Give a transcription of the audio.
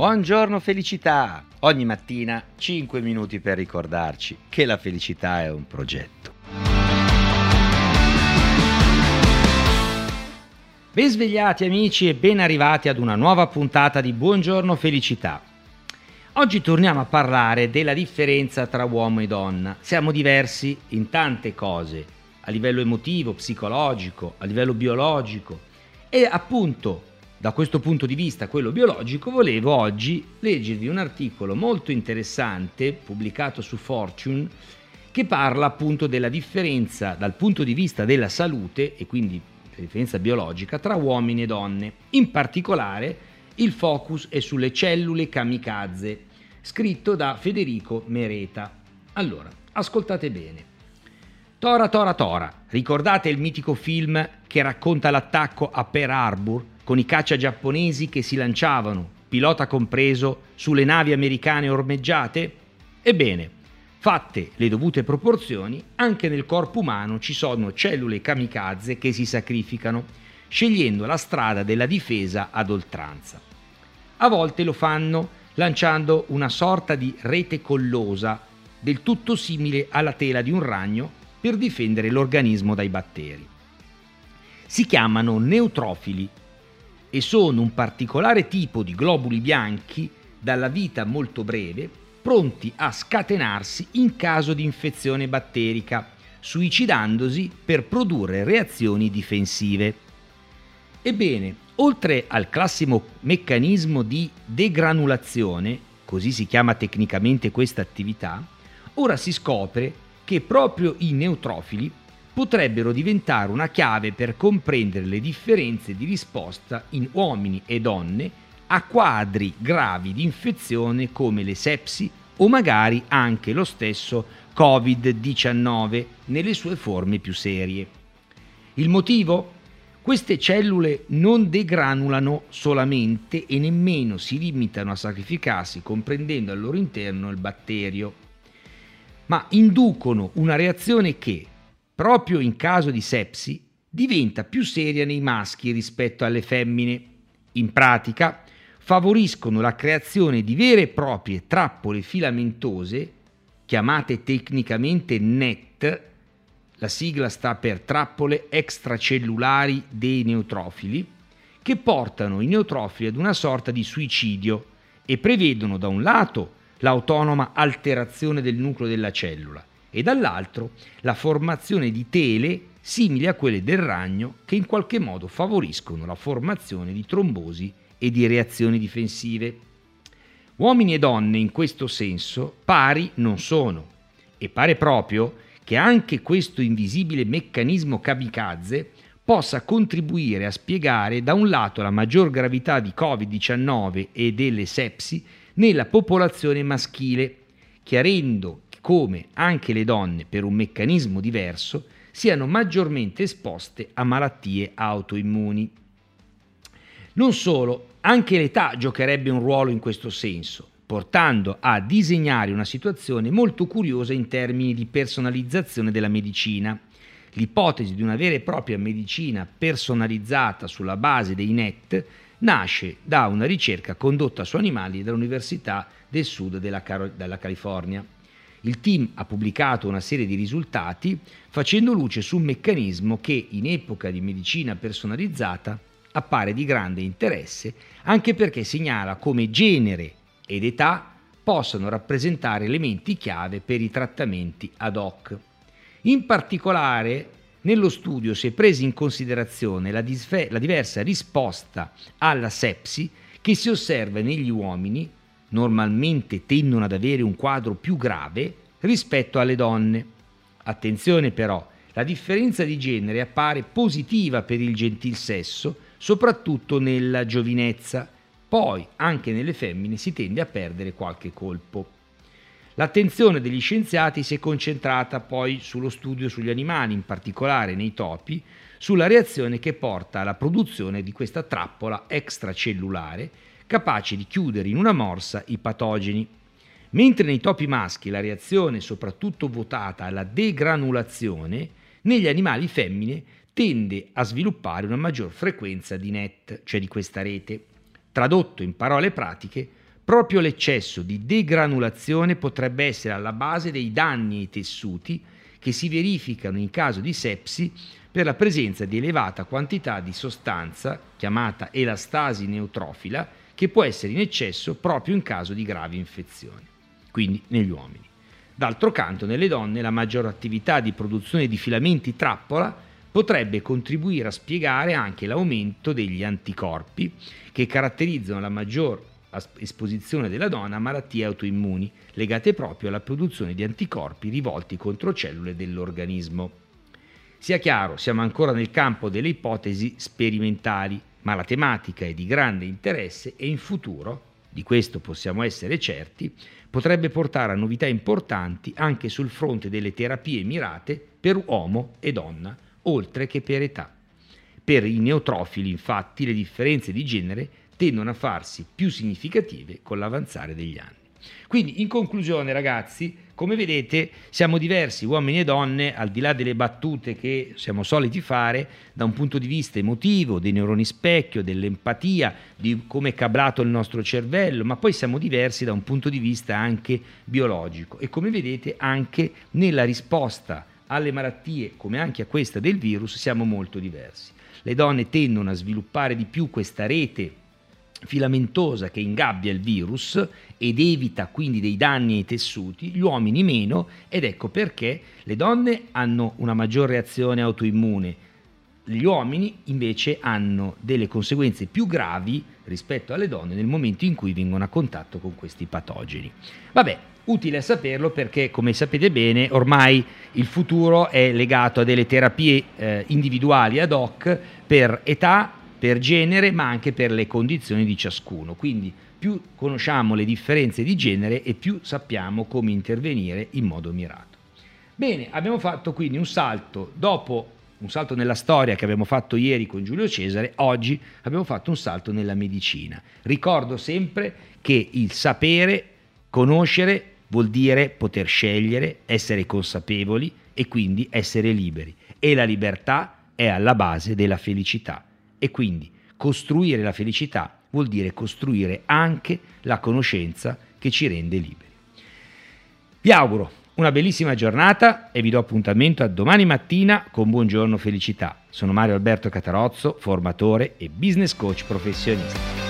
Buongiorno felicità! Ogni mattina 5 minuti per ricordarci che la felicità è un progetto. Ben svegliati amici e ben arrivati ad una nuova puntata di Buongiorno felicità. Oggi torniamo a parlare della differenza tra uomo e donna. Siamo diversi in tante cose, a livello emotivo, psicologico, a livello biologico e appunto da questo punto di vista, quello biologico, volevo oggi leggervi un articolo molto interessante pubblicato su Fortune che parla appunto della differenza dal punto di vista della salute e quindi la differenza biologica tra uomini e donne. In particolare il focus è sulle cellule kamikaze, scritto da Federico Mereta. Allora, ascoltate bene. Tora Tora Tora, ricordate il mitico film che racconta l'attacco a Pearl Harbor? Con i caccia giapponesi che si lanciavano, pilota compreso, sulle navi americane ormeggiate? Ebbene, fatte le dovute proporzioni, anche nel corpo umano ci sono cellule kamikaze che si sacrificano, scegliendo la strada della difesa ad oltranza. A volte lo fanno lanciando una sorta di rete collosa, del tutto simile alla tela di un ragno, per difendere l'organismo dai batteri. Si chiamano neutrofili e sono un particolare tipo di globuli bianchi dalla vita molto breve, pronti a scatenarsi in caso di infezione batterica, suicidandosi per produrre reazioni difensive. Ebbene, oltre al classico meccanismo di degranulazione, così si chiama tecnicamente questa attività, ora si scopre che proprio i neutrofili potrebbero diventare una chiave per comprendere le differenze di risposta in uomini e donne a quadri gravi di infezione come le sepsi o magari anche lo stesso Covid-19 nelle sue forme più serie. Il motivo? Queste cellule non degranulano solamente e nemmeno si limitano a sacrificarsi comprendendo al loro interno il batterio, ma inducono una reazione che, proprio in caso di sepsi, diventa più seria nei maschi rispetto alle femmine. In pratica, favoriscono la creazione di vere e proprie trappole filamentose, chiamate tecnicamente NET, la sigla sta per trappole extracellulari dei neutrofili, che portano i neutrofili ad una sorta di suicidio e prevedono da un lato l'autonoma alterazione del nucleo della cellula e dall'altro la formazione di tele simili a quelle del ragno che in qualche modo favoriscono la formazione di trombosi e di reazioni difensive. Uomini e donne in questo senso pari non sono e pare proprio che anche questo invisibile meccanismo kamikaze possa contribuire a spiegare da un lato la maggior gravità di Covid-19 e delle sepsi nella popolazione maschile, chiarendo come anche le donne, per un meccanismo diverso, siano maggiormente esposte a malattie autoimmuni. Non solo, anche l'età giocherebbe un ruolo in questo senso, portando a disegnare una situazione molto curiosa in termini di personalizzazione della medicina. L'ipotesi di una vera e propria medicina personalizzata sulla base dei NET nasce da una ricerca condotta su animali dall'Università del Sud della, Car- della California. Il team ha pubblicato una serie di risultati facendo luce su un meccanismo che in epoca di medicina personalizzata appare di grande interesse anche perché segnala come genere ed età possano rappresentare elementi chiave per i trattamenti ad hoc. In particolare, nello studio si è presa in considerazione la, disfe- la diversa risposta alla sepsi che si osserva negli uomini normalmente tendono ad avere un quadro più grave rispetto alle donne. Attenzione però, la differenza di genere appare positiva per il gentil sesso, soprattutto nella giovinezza, poi anche nelle femmine si tende a perdere qualche colpo. L'attenzione degli scienziati si è concentrata poi sullo studio sugli animali, in particolare nei topi, sulla reazione che porta alla produzione di questa trappola extracellulare capace di chiudere in una morsa i patogeni. Mentre nei topi maschi la reazione è soprattutto votata alla degranulazione, negli animali femmine tende a sviluppare una maggior frequenza di net, cioè di questa rete. Tradotto in parole pratiche, proprio l'eccesso di degranulazione potrebbe essere alla base dei danni ai tessuti che si verificano in caso di sepsi per la presenza di elevata quantità di sostanza chiamata elastasi neutrofila che può essere in eccesso proprio in caso di gravi infezioni, quindi negli uomini. D'altro canto, nelle donne la maggiore attività di produzione di filamenti trappola potrebbe contribuire a spiegare anche l'aumento degli anticorpi che caratterizzano la maggior esposizione della donna a malattie autoimmuni legate proprio alla produzione di anticorpi rivolti contro cellule dell'organismo. Sia chiaro, siamo ancora nel campo delle ipotesi sperimentali, ma la tematica è di grande interesse e in futuro, di questo possiamo essere certi, potrebbe portare a novità importanti anche sul fronte delle terapie mirate per uomo e donna, oltre che per età. Per i neotrofili, infatti, le differenze di genere tendono a farsi più significative con l'avanzare degli anni. Quindi, in conclusione, ragazzi, come vedete, siamo diversi, uomini e donne, al di là delle battute che siamo soliti fare, da un punto di vista emotivo, dei neuroni specchio, dell'empatia, di come è cablato il nostro cervello, ma poi siamo diversi da un punto di vista anche biologico e come vedete anche nella risposta alle malattie, come anche a questa del virus, siamo molto diversi. Le donne tendono a sviluppare di più questa rete filamentosa che ingabbia il virus ed evita quindi dei danni ai tessuti, gli uomini meno ed ecco perché le donne hanno una maggiore reazione autoimmune, gli uomini invece hanno delle conseguenze più gravi rispetto alle donne nel momento in cui vengono a contatto con questi patogeni. Vabbè, utile a saperlo perché come sapete bene ormai il futuro è legato a delle terapie eh, individuali ad hoc per età, per genere ma anche per le condizioni di ciascuno. Quindi più conosciamo le differenze di genere e più sappiamo come intervenire in modo mirato. Bene, abbiamo fatto quindi un salto dopo un salto nella storia che abbiamo fatto ieri con Giulio Cesare, oggi abbiamo fatto un salto nella medicina. Ricordo sempre che il sapere, conoscere, vuol dire poter scegliere, essere consapevoli e quindi essere liberi. E la libertà è alla base della felicità. E quindi costruire la felicità vuol dire costruire anche la conoscenza che ci rende liberi. Vi auguro una bellissima giornata e vi do appuntamento a domani mattina con Buongiorno Felicità. Sono Mario Alberto Catarozzo, formatore e business coach professionista.